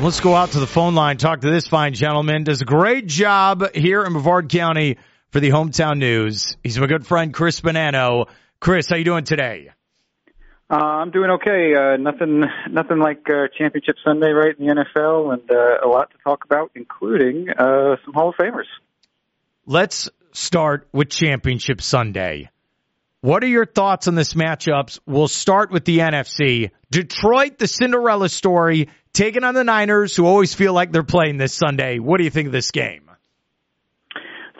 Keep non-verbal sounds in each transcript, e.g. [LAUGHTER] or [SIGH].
Let's go out to the phone line, talk to this fine gentleman. Does a great job here in Brevard County for the hometown news. He's my good friend Chris Bonanno. Chris, how you doing today? Uh, I'm doing okay. Uh, nothing, nothing like uh, Championship Sunday, right in the NFL, and uh, a lot to talk about, including uh, some Hall of Famers. Let's start with Championship Sunday. What are your thoughts on this matchups? We'll start with the NFC. Detroit, the Cinderella story, taking on the Niners, who always feel like they're playing this Sunday. What do you think of this game?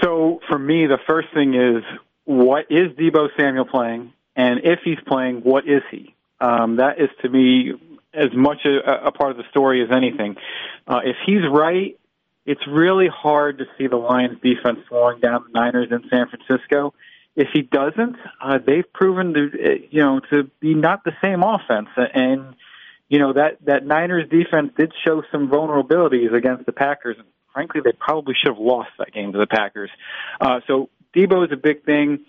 So for me, the first thing is what is Deebo Samuel playing, and if he's playing, what is he? Um, that is to me as much a, a part of the story as anything. Uh, if he's right, it's really hard to see the Lions defense slowing down the Niners in San Francisco. If he doesn't, uh, they've proven to uh, you know to be not the same offense, and you know that that Niners defense did show some vulnerabilities against the Packers. And frankly, they probably should have lost that game to the Packers. Uh, so Deebo is a big thing.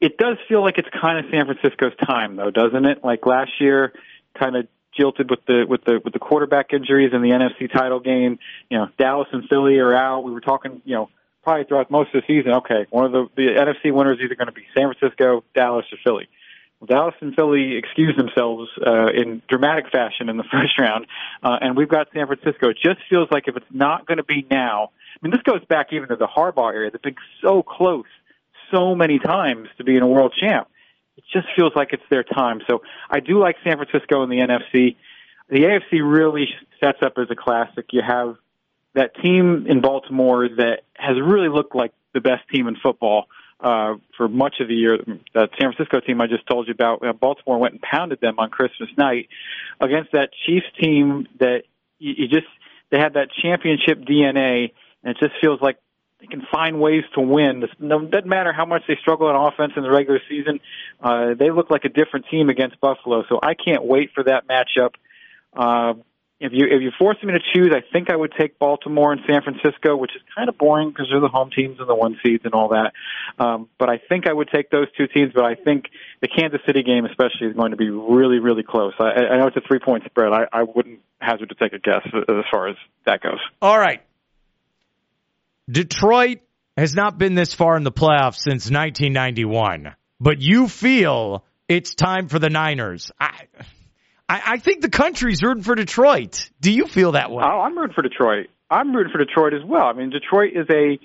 It does feel like it's kind of San Francisco's time, though, doesn't it? Like last year, kind of jilted with the with the with the quarterback injuries in the NFC title game. You know, Dallas and Philly are out. We were talking, you know, probably throughout most of the season, okay, one of the, the NFC winners is either going to be San Francisco, Dallas, or Philly. Well, Dallas and Philly excused themselves uh, in dramatic fashion in the [LAUGHS] first round, uh, and we've got San Francisco. It just feels like if it's not going to be now, I mean, this goes back even to the Harbaugh area. They've been so close so many times to being a world champ. It just feels like it's their time. So I do like San Francisco in the NFC. The AFC really sets up as a classic. You have that team in Baltimore that has really looked like the best team in football uh, for much of the year. That San Francisco team I just told you about, uh, Baltimore went and pounded them on Christmas night against that Chiefs team that you, you just they had that championship DNA, and it just feels like they can find ways to win. It doesn't matter how much they struggle on offense in the regular season. Uh, they look like a different team against Buffalo, so I can't wait for that matchup. Uh, if you if you force me to choose, I think I would take Baltimore and San Francisco, which is kind of boring because they're the home teams and the one seeds and all that. Um, but I think I would take those two teams. But I think the Kansas City game, especially, is going to be really really close. I, I know it's a three point spread. I, I wouldn't hazard to take a guess as far as that goes. All right, Detroit has not been this far in the playoffs since 1991, but you feel it's time for the Niners. I I, I think the country's rooting for Detroit. Do you feel that way? Oh, I'm rooting for Detroit. I'm rooting for Detroit as well. I mean, Detroit is a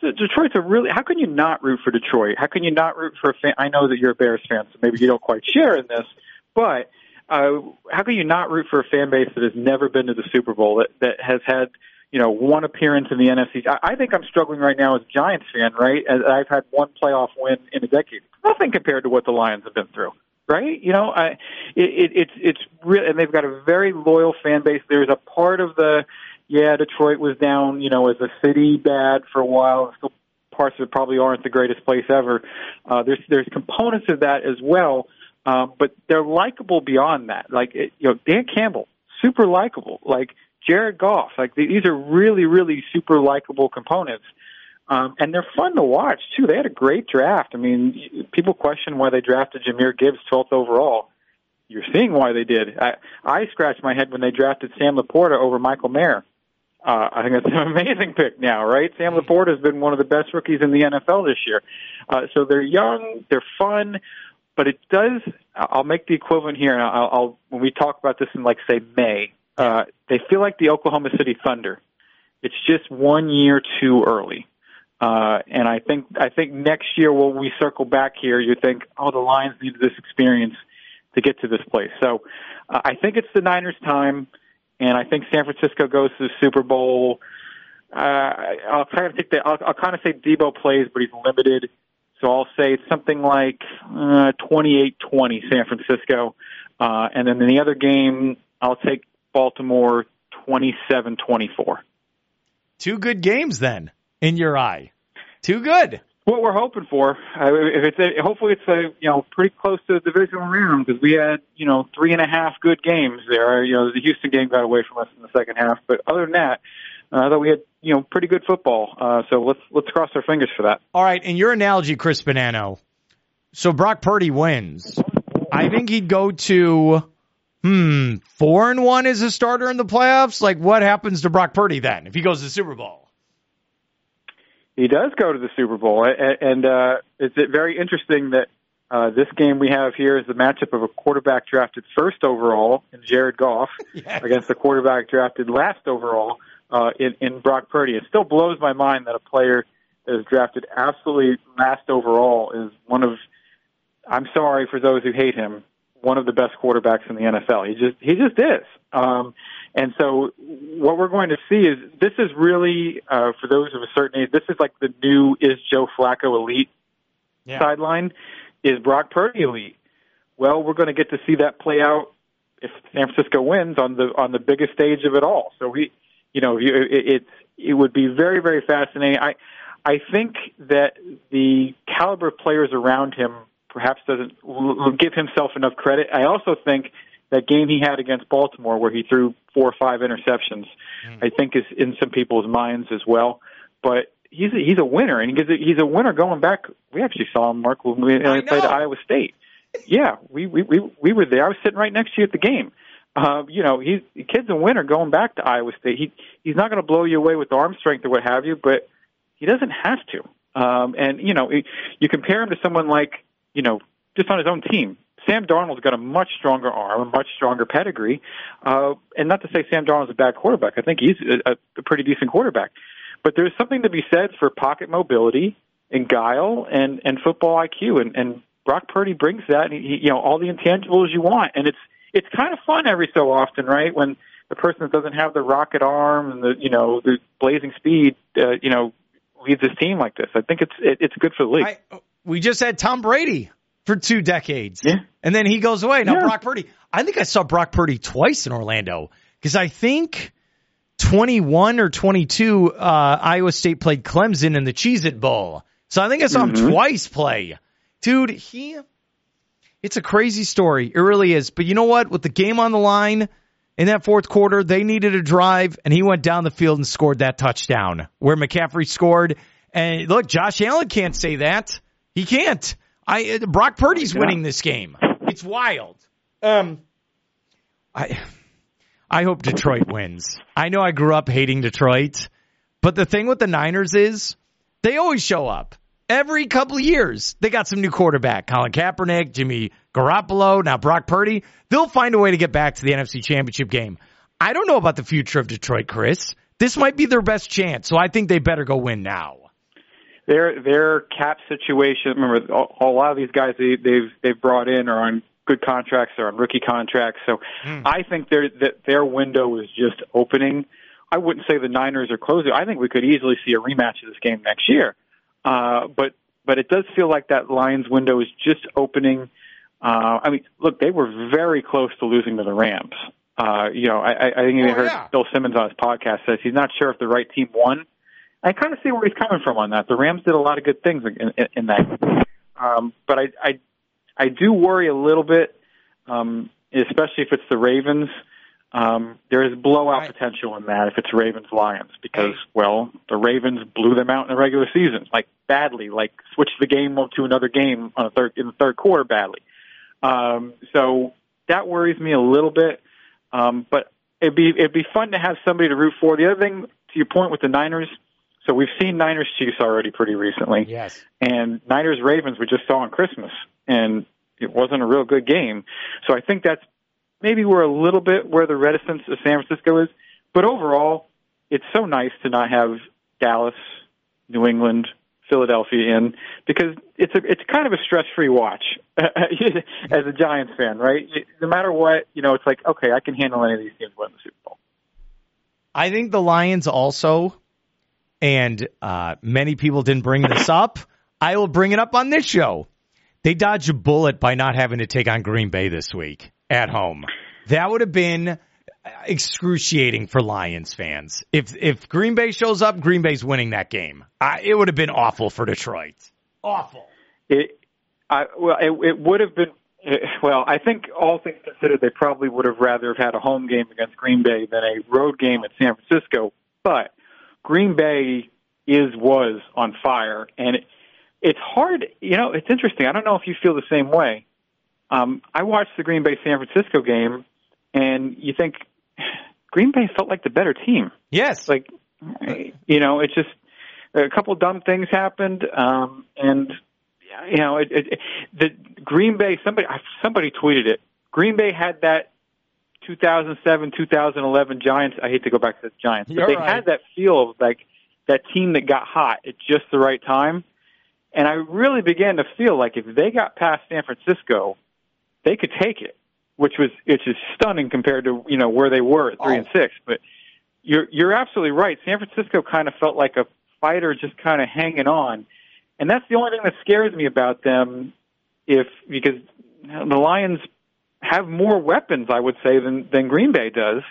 Detroit's a really. How can you not root for Detroit? How can you not root for a fan? I know that you're a Bears fan, so maybe you don't quite share in this, but uh, how can you not root for a fan base that has never been to the Super Bowl that that has had you know one appearance in the NFC? I, I think I'm struggling right now as a Giants fan, right? As I've had one playoff win in a decade, nothing compared to what the Lions have been through right? You know, I, it, it, it's it's real, and they've got a very loyal fan base. There's a part of the, yeah, Detroit was down, you know, as a city bad for a while. Still, parts of it probably aren't the greatest place ever. Uh, there's there's components of that as well, um, but they're likable beyond that. Like it, you know, Dan Campbell, super likable. Like Jared Goff, like these are really really super likable components. Um, and they're fun to watch too. They had a great draft. I mean, people question why they drafted Jahmyr Gibbs 12th overall. You're seeing why they did. I, I scratched my head when they drafted Sam LaPorta over Michael Mayer. Uh, I think that's an [LAUGHS] amazing pick now, right? Sam LaPorta has been one of the best rookies in the NFL this year. Uh, so they're young, they're fun, but it does. I'll make the equivalent here, and I'll, I'll when we talk about this in like say May, uh, they feel like the Oklahoma City Thunder. It's just one year too early. Uh, and I think I think next year when we circle back here, you think, oh, the Lions need this experience to get to this place. So uh, I think it's the Niners' time, and I think San Francisco goes to the Super Bowl. Uh, I'll kind of think that I'll, I'll kind of say Deebo plays, but he's limited. So I'll say it's something like uh, 28-20 San Francisco, uh, and then in the other game, I'll take Baltimore 27-24. Two good games then in your eye. Too good. What we're hoping for, uh, if it's a, hopefully it's a you know pretty close to the divisional round because we had you know three and a half good games there. You know the Houston game got away from us in the second half, but other than that, uh, I thought we had you know pretty good football. Uh, so let's let's cross our fingers for that. All right, in your analogy, Chris Bonanno. So Brock Purdy wins. I think he'd go to hmm, four and one as a starter in the playoffs. Like, what happens to Brock Purdy then if he goes to the Super Bowl? He does go to the Super Bowl, and uh, it's very interesting that uh, this game we have here is the matchup of a quarterback drafted first overall in Jared Goff [LAUGHS] yes. against the quarterback drafted last overall uh, in, in Brock Purdy. It still blows my mind that a player that is drafted absolutely last overall is one of, I'm sorry for those who hate him, one of the best quarterbacks in the NFL. He just he just is. Um, and so what we're going to see is this is really uh, for those of a certain age. This is like the new is Joe Flacco elite yeah. sideline. Is Brock Purdy elite? Well, we're going to get to see that play out if San Francisco wins on the on the biggest stage of it all. So we, you know, it it, it would be very very fascinating. I I think that the caliber of players around him perhaps doesn't give himself enough credit. I also think that game he had against Baltimore, where he threw four or five interceptions, mm. I think is in some people's minds as well. But he's a, he's a winner, and he's a, he's a winner going back. We actually saw him, Mark, when we played at Iowa State. yeah, we, we we we were there. I was sitting right next to you at the game. Uh, you know, he's the kid's a winner going back to Iowa State. He he's not going to blow you away with arm strength or what have you, but he doesn't have to. Um, and you know, you compare him to someone like you know, just on his own team. Sam Darnold's got a much stronger arm, a much stronger pedigree, uh, and not to say Sam Darnold's a bad quarterback. I think he's a, a pretty decent quarterback. But there's something to be said for pocket mobility and guile and and football IQ, and and Brock Purdy brings that. And he, you know, all the intangibles you want, and it's it's kind of fun every so often, right? When the person that doesn't have the rocket arm and the you know the blazing speed, uh, you know, leads his team like this. I think it's it, it's good for the league. I, we just had Tom Brady for two decades. Yeah. And then he goes away. Now, yeah. Brock Purdy, I think I saw Brock Purdy twice in Orlando because I think 21 or 22, uh, Iowa State played Clemson in the Cheez It Bowl. So I think I saw mm-hmm. him twice play. Dude, he, it's a crazy story. It really is. But you know what? With the game on the line in that fourth quarter, they needed a drive, and he went down the field and scored that touchdown where McCaffrey scored. And look, Josh Allen can't say that. He can't. I uh, Brock Purdy's winning this game. It's wild. Um, I I hope Detroit wins. I know I grew up hating Detroit, but the thing with the Niners is they always show up. Every couple of years, they got some new quarterback. Colin Kaepernick, Jimmy Garoppolo, now Brock Purdy. They'll find a way to get back to the NFC Championship game. I don't know about the future of Detroit, Chris. This might be their best chance, so I think they better go win now their their cap situation. Remember, a, a lot of these guys they, they've they've brought in are on good contracts, they're on rookie contracts. So mm. I think their that their window is just opening. I wouldn't say the Niners are closing. I think we could easily see a rematch of this game next year. Uh, but but it does feel like that Lions window is just opening. Uh, I mean, look, they were very close to losing to the Rams. Uh, you know, I, I think you oh, heard yeah. Bill Simmons on his podcast says he's not sure if the right team won I kind of see where he's coming from on that. The Rams did a lot of good things in, in, in that, um, but I, I I do worry a little bit, um, especially if it's the Ravens. Um, there is blowout right. potential in that if it's Ravens Lions because well the Ravens blew them out in the regular season like badly like switched the game to another game on a third in the third quarter badly. Um, so that worries me a little bit. Um, but it'd be it'd be fun to have somebody to root for. The other thing to your point with the Niners, so we've seen Niners Chiefs already pretty recently. Yes. And Niners Ravens we just saw on Christmas, and it wasn't a real good game. So I think that's maybe we're a little bit where the reticence of San Francisco is. But overall, it's so nice to not have Dallas, New England, Philadelphia in because it's a it's kind of a stress free watch [LAUGHS] as a Giants fan, right? No matter what, you know, it's like okay, I can handle any of these teams winning the Super Bowl. I think the Lions also and uh, many people didn't bring this [COUGHS] up. I will bring it up on this show. They dodged a bullet by not having to take on Green Bay this week at home. That would have been excruciating for Lions fans. If if Green Bay shows up, Green Bay's winning that game. I, it would have been awful for Detroit. Awful. It, I, well, it, it would have been. Well, I think all things considered, they probably would have rather have had a home game against Green Bay than a road game at San Francisco. But Green Bay is was on fire, and it, it's hard. You know, it's interesting. I don't know if you feel the same way. Um, I watched the Green Bay San Francisco game, and you think [SIGHS] Green Bay felt like the better team. Yes, like you know, it's just a couple dumb things happened, um, and you know, it, it, the Green Bay somebody somebody tweeted it. Green Bay had that 2007 2011 Giants. I hate to go back to the Giants, but You're they right. had that feel of like that team that got hot at just the right time. And I really began to feel like if they got past San Francisco, they could take it, which was which is stunning compared to you know where they were at three Oh. and six. But you're you're absolutely right. San Francisco kind of felt like a fighter just kind of hanging on, and that's the only thing that scares me about them. If because the Lions have more weapons, I would say than than Green Bay does.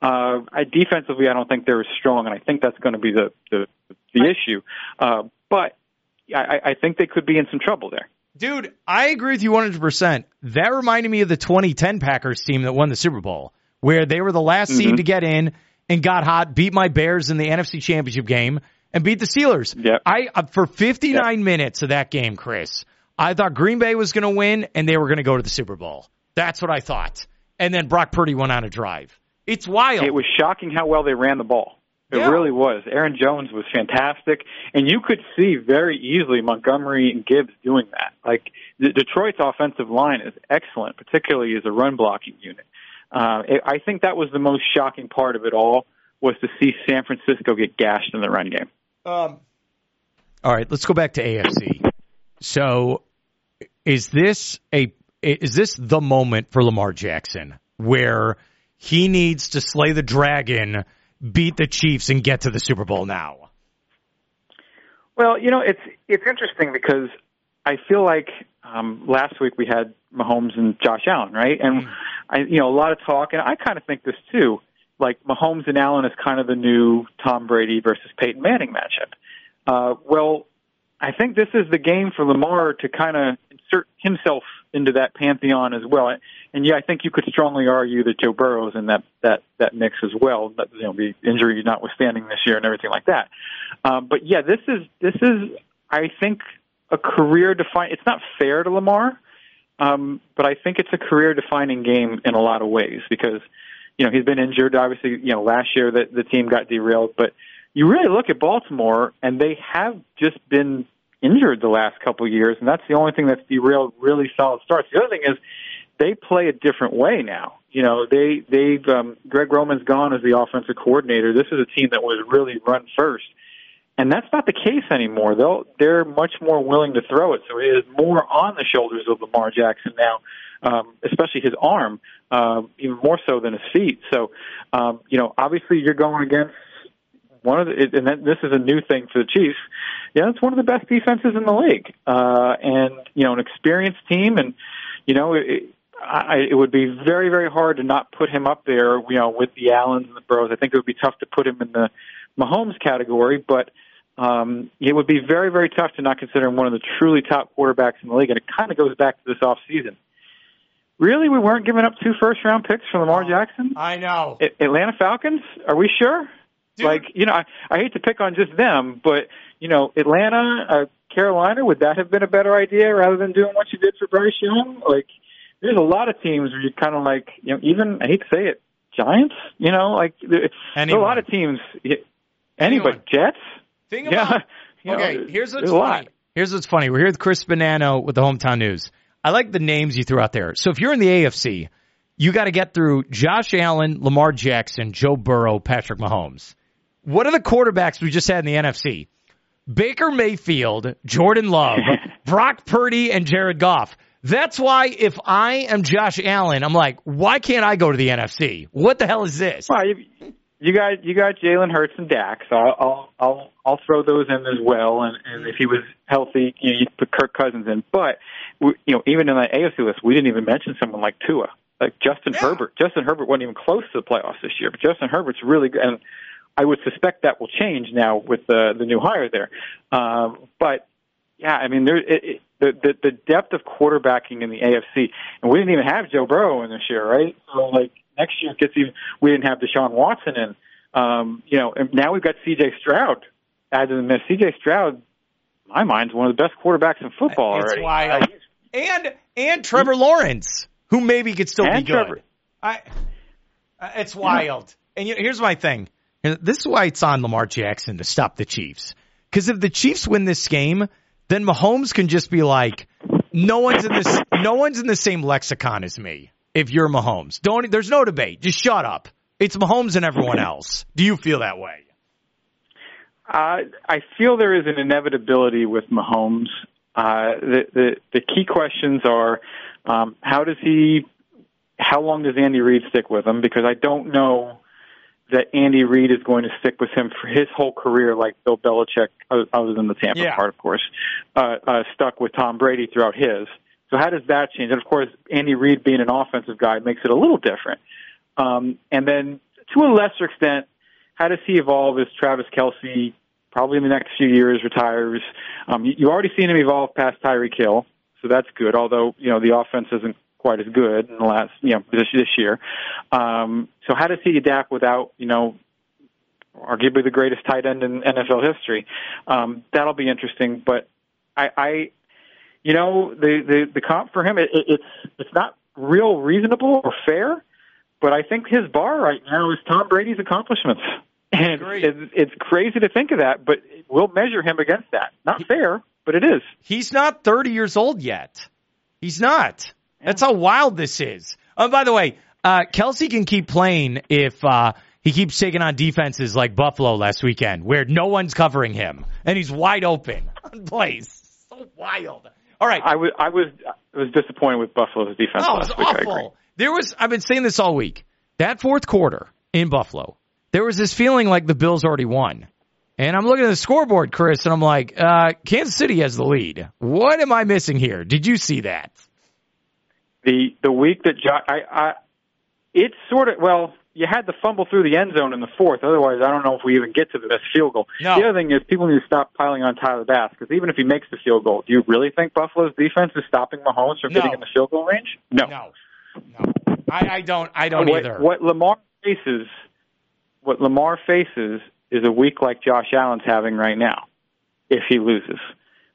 Uh, I, defensively, I don't think they're as strong, and I think that's going to be the the, the issue. Uh, but I, I think they could be in some trouble there. Dude, I agree with you 100%. That reminded me of the 2010 Packers team that won the Super Bowl, where they were the last Mm-hmm. seed to get in and got hot, beat my Bears in the NFC Championship game, and beat the Steelers. Yep. I uh, For 59 minutes of that game, Chris, I thought Green Bay was going to win and they were going to go to the Super Bowl. That's what I thought. And then Brock Purdy went on a drive. It's wild. It was shocking how well they ran the ball. It Yeah. really was. Aaron Jones was fantastic, and you could see very easily Montgomery and Gibbs doing that. Like the, Detroit's offensive line is excellent, particularly as a run blocking unit. Uh, it, I think that was the most shocking part of it all was to see San Francisco get gashed in the run game. Um, all right, let's go back to AFC. So, is this a is this the moment for Lamar Jackson where he needs to slay the dragon, beat the Chiefs, and get to the Super Bowl now? Well, you know, it's it's interesting because I feel like um, last week we had Mahomes and Josh Allen, right? And I, you know, a lot of talk, and I kind of think this too. Like Mahomes and Allen is kind of the new Tom Brady versus Peyton Manning matchup. Uh, well, I think this is the game for Lamar to kind of insert himself into that pantheon as well. And and yeah, I think you could strongly argue that Joe Burrow's in that that that mix as well. But you know, the injury notwithstanding this year and everything like that. Um, but yeah, this is this is I think a career define. It's not fair to Lamar, um, but I think it's a career defining game in a lot of ways because you know he's been injured. Obviously, you know last year that the team got derailed, but you really look at Baltimore and they have just been injured the last couple of years, and that's the only thing that's derailed really solid starts. The other thing is they play a different way now. You know, they they've um, Greg Roman's gone as the offensive coordinator. This is a team that was really run first, and that's not the case anymore. They'll they're much more willing to throw it, so it is more on the shoulders of Lamar Jackson now, um, especially his arm, uh, even more so than his feet. So, um, you know, obviously you're going against one of the, and then this is a new thing for the Chiefs. Yeah, it's one of the best defenses in the league, uh, and you know, an experienced team, and you know, it, I, it would be very, very hard to not put him up there. You know, with the Allens and the Burrows, I think it would be tough to put him in the Mahomes category, but um, it would be very, very tough to not consider him one of the truly top quarterbacks in the league. And it kind of goes back to this off season. Really, we weren't giving up two first round picks for Lamar Jackson. I know. A- Atlanta Falcons? Are we sure? Dude. Like, you know, I, I hate to pick on just them, but you know, Atlanta, uh, Carolina, would that have been a better idea rather than doing what you did for Bryce Young? Like, there's a lot of teams where you kind of like, you know, even I hate to say it, Giants. You know, like there, there's a lot of teams. y- Anyone. Jets? Think Yeah. about [LAUGHS] know, okay, here's what's there's a lot. funny. Here's what's funny. We're here with Chris Bonanno with the Hometown News. I like the names you threw out there. So if you're in the AFC, you got to get through Josh Allen, Lamar Jackson, Joe Burrow, Patrick Mahomes. What are the quarterbacks we just had in the NFC? Baker Mayfield, Jordan Love, [LAUGHS] Brock Purdy, and Jared Goff. That's why if I am Josh Allen, I'm like, why can't I go to the NFC? What the hell is this? Well, you, you got you got Jalen Hurts and Dak, so I'll I'll I'll, I'll throw those in as well. And, and if he was healthy, you know, you put Kirk Cousins in. But we, you know, even in the AFC list, we didn't even mention someone like Tua, like Justin Yeah. Herbert. Justin Herbert wasn't even close to the playoffs this year, but Justin Herbert's really good. And I would suspect that will change now with the the new hire there. Um, but yeah, I mean, there it, it, the, the the depth of quarterbacking in the AFC, and we didn't even have Joe Burrow in this year, right? So like next year gets even. We didn't have Deshaun Watson in. Um, you know, and now we've got C.J. Stroud added in this. C.J. Stroud, in my mind, is one of the best quarterbacks in football It's already. wild. Uh, And and Trevor Lawrence, who maybe could still be good. Trevor. I Uh, it's wild. Yeah. And you know, here's my thing. This is why it's on Lamar Jackson to stop the Chiefs. Because if the Chiefs win this game, then Mahomes can just be like, no one's in this, no one's in the same lexicon as me. If you're Mahomes, don't. There's no debate. Just shut up. It's Mahomes and everyone else. Do you feel that way? Uh, I feel there is an inevitability with Mahomes. Uh, the, the the key questions are um, how does he, how long does Andy Reid stick with him? Because I don't know that Andy Reid is going to stick with him for his whole career, like Bill Belichick, other than the Tampa yeah. part, of course, uh, uh, stuck with Tom Brady throughout his. So how does that change? And of course, Andy Reid being an offensive guy makes it a little different. Um, and then to a lesser extent, how does he evolve as Travis Kelce probably in the next few years retires? Um, you, you already seen him evolve past Tyreek Hill, so that's good. Although you know the offense isn't quite as good in the last you know this this year. Um, so how does he adapt without you know arguably the greatest tight end in NFL history? Um, that'll be interesting. But I, I you know the the the comp for him it, it, it's it's not real reasonable or fair. But I think his bar right now is Tom Brady's accomplishments. And it's, it's crazy to think of that, but we'll measure him against that. Not fair, but it is. He's not 30 years old yet. He's not. That's how wild this is. Oh, by the way, uh, Kelce can keep playing if uh, he keeps taking on defenses like Buffalo last weekend, where no one's covering him and he's wide open [LAUGHS] on plays. So wild. All right. I was I was I was disappointed with Buffalo's defense oh, last week. Awful. There was I've been saying this all week. That fourth quarter in Buffalo, there was this feeling like the Bills already won. And I'm looking at the scoreboard, Chris, and I'm like, uh, Kansas City has the lead. What am I missing here? Did you see that? The the week that jo- I, I it's sort of well, you had to fumble through the end zone in the fourth. Otherwise, I don't know if we even get to the best field goal. No. The other thing is people need to stop piling on Tyler Bass because even if he makes the field goal, do you really think Buffalo's defense is stopping Mahomes from no. getting in the field goal range? No, no, no. I, I don't. I don't what, either. What Lamar faces, what Lamar faces, is a week like Josh Allen's having right now, if he loses,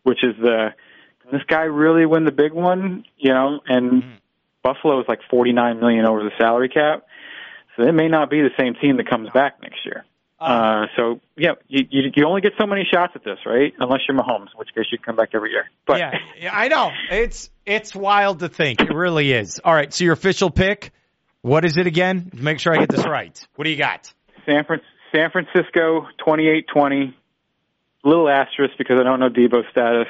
which is the can this guy really win the big one? You know, and mm-hmm. Buffalo is like 49 million over the salary cap, so it may not be the same team that comes back next year. Uh, uh so yeah, you, you you only get so many shots at this, right? Unless you're Mahomes, in which case you come back every year. But yeah, yeah, I know it's it's wild to think. It really is. All right, so your official pick, what is it again? Make sure I get this right. What do you got? San Fran- San Francisco 28-20. Little asterisk because I don't know Deebo's status,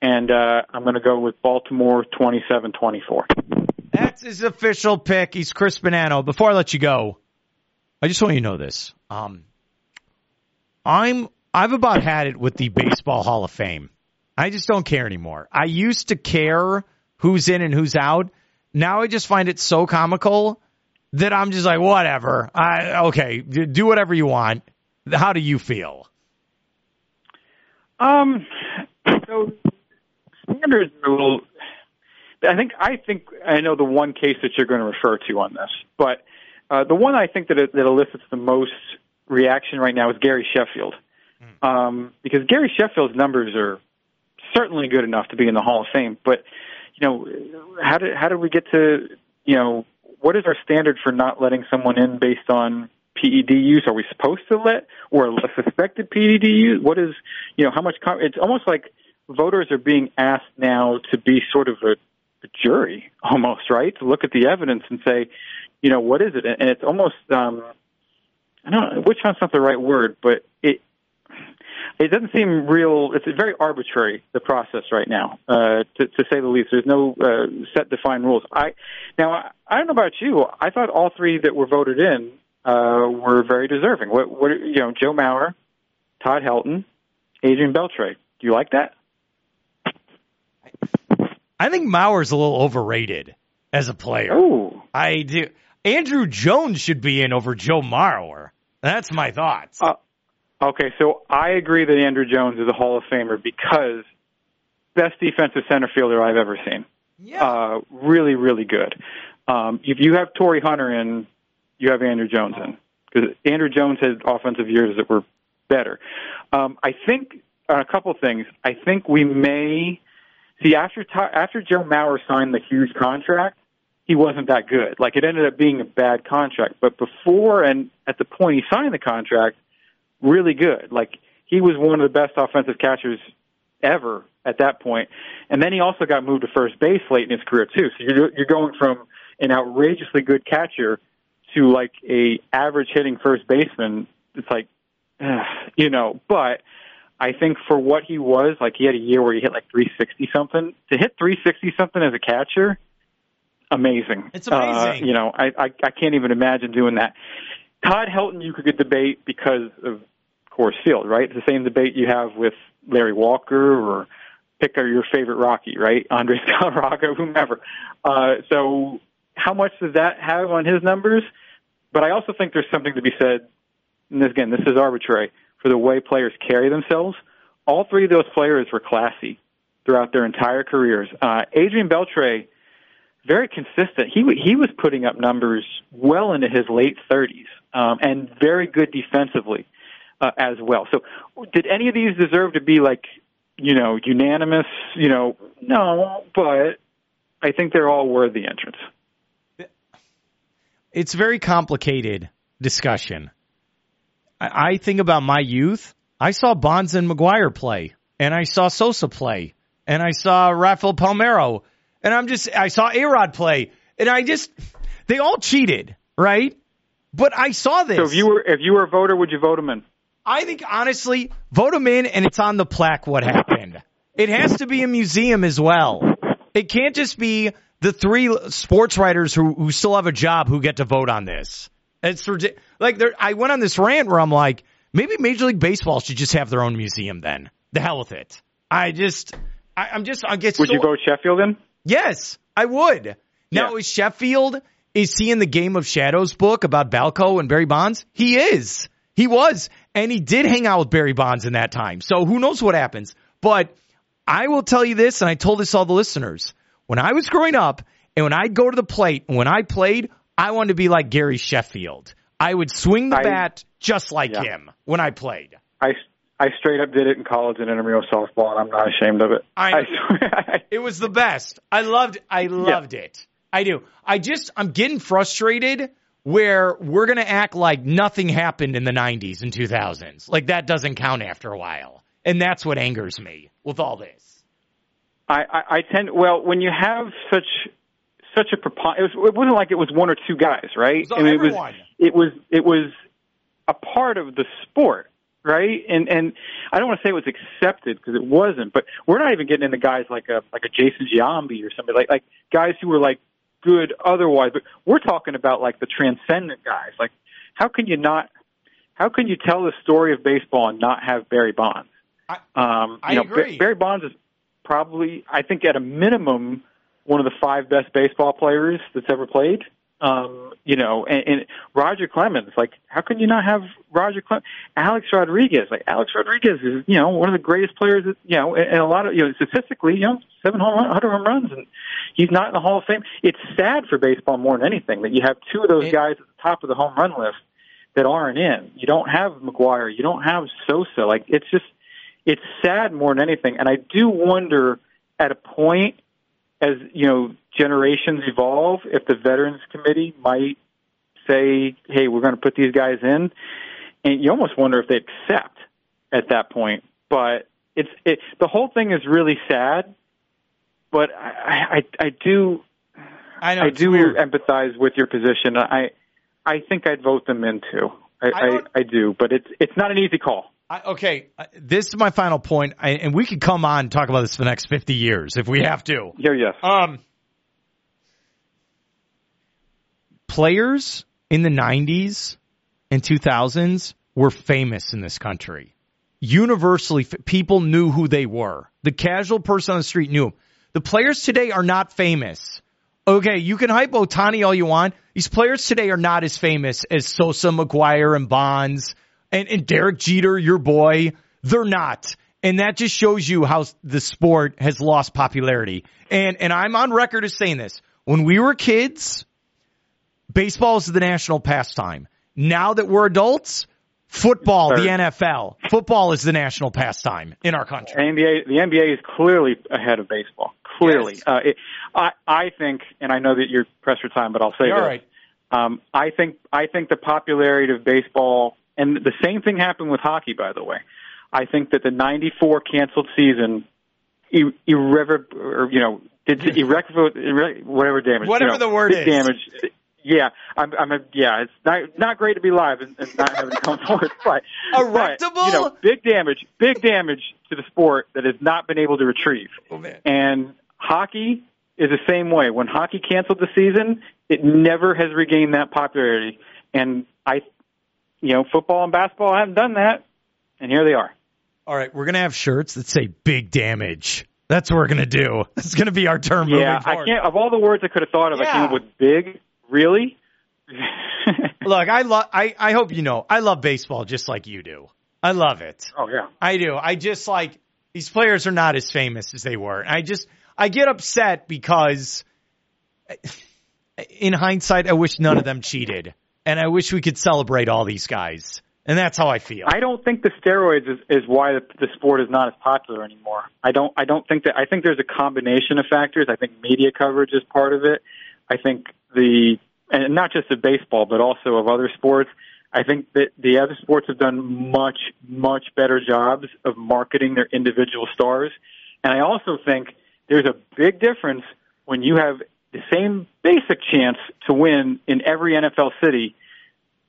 and uh, I'm going to go with Baltimore 27-24. That's his official pick. He's Chris Bonanno. Before I let you go, I just want you to know this. Um, I'm I've about had it with the Baseball Hall of Fame. I just don't care anymore. I used to care who's in and who's out. Now I just find it so comical that I'm just like, whatever. I okay, do whatever you want. How do you feel? Um, so standards are a little I think I think I know the one case that you're going to refer to on this, but uh, the one I think that that elicits the most reaction right now is Gary Sheffield, mm. um, because Gary Sheffield's numbers are certainly good enough to be in the Hall of Fame. But you know, how did how did we get to you know what is our standard for not letting someone in based on PED use? Are we supposed to let or a suspected PED use? What is you know how much? It's almost like voters are being asked now to be sort of a jury [LAUGHS] almost, right? To look at the evidence and say, you know, what is it? And it's almost, um, I don't know, which one's not the right word, but it, it doesn't seem real. It's very arbitrary the process right now, uh, to, to say the least. There's no uh, set defined rules. I now I, I don't know about you. I thought all three that were voted in uh, were very deserving. What, what you know, Joe Mauer, Todd Helton, Adrian Beltre. Do you like that? I think Mauer's a little overrated as a player. Oh, I do. Andruw Jones should be in over Joe Mauer. That's my thoughts. Uh, okay, so I agree that Andruw Jones is a Hall of Famer because best defensive center fielder I've ever seen. Yeah. Uh, really, really good. Um, if you have Torii Hunter in, you have Andruw Jones in because Andruw Jones had offensive years that were better. Um, I think uh, a couple of things. I think we may See, after after Joe Mauer signed the huge contract, he wasn't that good. Like it ended up being a bad contract. But before and at the point he signed the contract, really good. Like he was one of the best offensive catchers ever at that point. And then he also got moved to first base late in his career too. So you're you're going from an outrageously good catcher to like a average hitting first baseman. It's like, [SIGHS] you know, but I think for what he was, like he had a year where he hit like 360 something. To hit 360 something as a catcher, amazing. It's amazing. Uh, you know, I, I I can't even imagine doing that. Todd Helton, you could get debate because of Coors Field, right? It's the same debate you have with Larry Walker or pick your favorite Rocky, right? [LAUGHS] Andrés Galarraga, whomever. Uh, so how much does that have on his numbers? But I also think there's something to be said, and this, again, this is arbitrary, for the way players carry themselves. All three of those players were classy throughout their entire careers. Uh, Adrian Beltre, very consistent. He he was putting up numbers well into his late 30s, um, and very good defensively uh, as well. So, did any of these deserve to be like, you know, unanimous? You know, no, but I think they're all worthy entrance. It's very complicated discussion. I, I think about my youth. I saw Bonds and McGwire play, and I saw Sosa play, and I saw Rafael Palmeiro, and I'm just I saw A-Rod play, and I just they all cheated, right? But I saw this. So if you were if you were a voter, would you vote him in? I think honestly, vote him in, and it's on the plaque what happened. It has to be a museum as well. It can't just be the three sports writers who who still have a job who get to vote on this. It's like there. I went on this rant where I'm like, maybe Major League Baseball should just have their own museum. Then the hell with it. I just, I, am just, I get. Would so, you vote Sheffield then? Yes, I would. Now Yeah. is Sheffield? Is he in the Game of Shadows book about Balco and Barry Bonds? He is. He was, and he did hang out with Barry Bonds in that time. So who knows what happens? But I will tell you this, and I told this all the listeners. When I was growing up, and when I'd go to the plate, and when I played, I want to be like Gary Sheffield. I would swing the I- bat just like Yeah. him when I played. I I straight up did it in college in intramural softball, and I'm not ashamed of it. I- swear. It was the best. I loved I loved it. I do. I just I'm getting frustrated where we're going to act like nothing happened in the 90s and 2000s. Like that doesn't count after a while. And that's what angers me with all this. I, I, I tend well when you have such such a prepon- it, was, it wasn't like it was one or two guys, right? It was I mean, everyone. it was it was it was a part of the sport, right? And and I don't want to say it was accepted because it wasn't, but we're not even getting into guys like a like a Jason Giambi or somebody like like guys who were like good otherwise, but we're talking about like the transcendent guys. Like, how can you not? How can you tell the story of baseball and not have Barry Bonds? I- um, I you know, agree. Ba- Barry Bonds is probably, I think, at a minimum, one of the five best baseball players that's ever played. Um, you know, and, and Roger Clemens, like, how can you not have Roger Clemens? Alex Rodriguez, like, Alex Rodriguez is, you know, one of the greatest players, that, you know, and, and a lot of, you know, statistically, you know, seven home run, 100 home runs, and he's not in the Hall of Fame. It's sad for baseball more than anything that you have two of those guys at the top of the home run list that aren't in. You don't have McGwire, you don't have Sosa. Like, it's just, it's sad more than anything. And I do wonder at a point as, you know, generations evolve, if the Veterans Committee might say, hey, we're going to put these guys in. And you almost wonder if they accept at that point. But it's, it, the whole thing is really sad. But I, I, I do, I know I do weird. empathize with your position. I, I think I'd vote them in too. I, I I, I do, but it's, it's not an easy call. I, okay, this is my final point, I, and we could come on and talk about this for the next 50 years if we have to. Yeah, yes. Um, players in the 90s and 2000s were famous in this country. Universally, people knew who they were. The casual person on the street knew 'em. The players today are not famous. Okay, you can hype Ohtani all you want. These players today are not as famous as Sosa, McGwire, and Bonds, and, and Derek Jeter, your boy. They're not. And that just shows you how the sport has lost popularity. And, and I'm on record as saying this. When we were kids, baseball was the national pastime. Now that we're adults, Football, the NFL. Football is the national pastime in our country. NBA, the NBA is clearly ahead of baseball. Clearly, Yes. uh, it, I I think, and I know that you're pressed for time, but I'll say All this. right. Um, I think I think the popularity of baseball, and the same thing happened with hockey, by the way. I think that the '94 canceled season, ir- irrever- or you know, did irreparable, irre- whatever damage, Whatever you know, the word big is. damage. Yeah, I'm, I'm a, yeah, it's not not great to be live and, and not having to come [LAUGHS] forward, but but, you know, big damage, big damage to the sport that has not been able to retrieve. Oh, man. And hockey is the same way. When hockey canceled the season, it never has regained that popularity. And I, you know, football and basketball haven't done that, and here they are. All right, we're gonna have shirts that say "big damage." That's what we're gonna do. [LAUGHS] That's gonna be our term Yeah, moving I forward. can't. Of all the words I could have thought of, I came up with big. Really? [LAUGHS] Look, I love. I I hope you know. I love baseball just like you do. I love it. oh yeah. I do. I just like these players are not as famous as they were. I just I get upset because [SIGHS] in hindsight I wish none of them cheated. And I wish we could celebrate all these guys. And that's how I feel. I don't think the steroids is, is why the, the sport is not as popular anymore. I don't. I don't think that. I think there's a combination of factors. I think media coverage is part of it. I think the and not just of baseball, but also of other sports. I think that the other sports have done much, much better jobs of marketing their individual stars. And I also think there's a big difference when you have the same basic chance to win in every NFL city,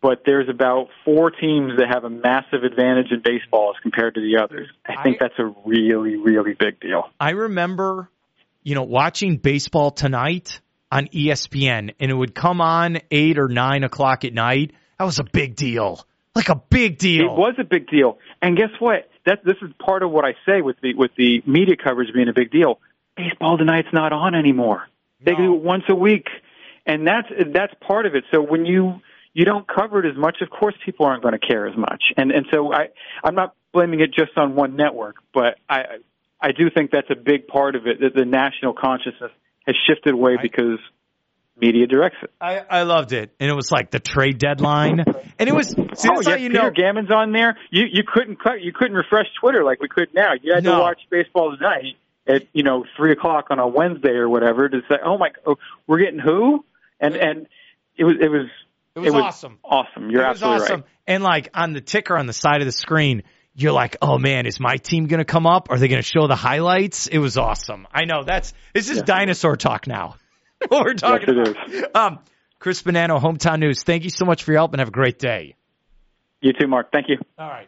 but there's about four teams that have a massive advantage in baseball as compared to the others. I think I- that's a really, really big deal. I remember, you know, watching baseball tonight on ESPN and it would come on eight or nine o'clock at night. That was a big deal. Like a big deal. It was a big deal. And guess what? That this is part of what I say with the with the media coverage being a big deal. Baseball tonight's not on anymore. They No. do it once a week, and that's that's part of it. So when you you don't cover it as much, of course people aren't going to care as much. And and so I I'm not blaming it just on one network, but I I do think that's a big part of it that the national consciousness has shifted away I- because media directs it. I, I loved it. And it was like the trade deadline. And it was, oh, see, oh, how yes, you Peter know. Gammons on there. You you couldn't cut, you couldn't refresh Twitter like we could now. You had No. to watch baseball tonight at you know three o'clock on a Wednesday or whatever to say, oh my, oh, we're getting who? And and it was it was It was awesome. Awesome. You're it was absolutely awesome. right. And like on the ticker on the side of the screen, you're like, oh man, is my team going to come up? Are they going to show the highlights? It was awesome. I know that's, this is Yeah. dinosaur talk now. [LAUGHS] what we're talking Yes, about. it Um, Chris Bonanno, Hometown News. Thank you so much for your help and have a great day. You too, Mark. Thank you. All right.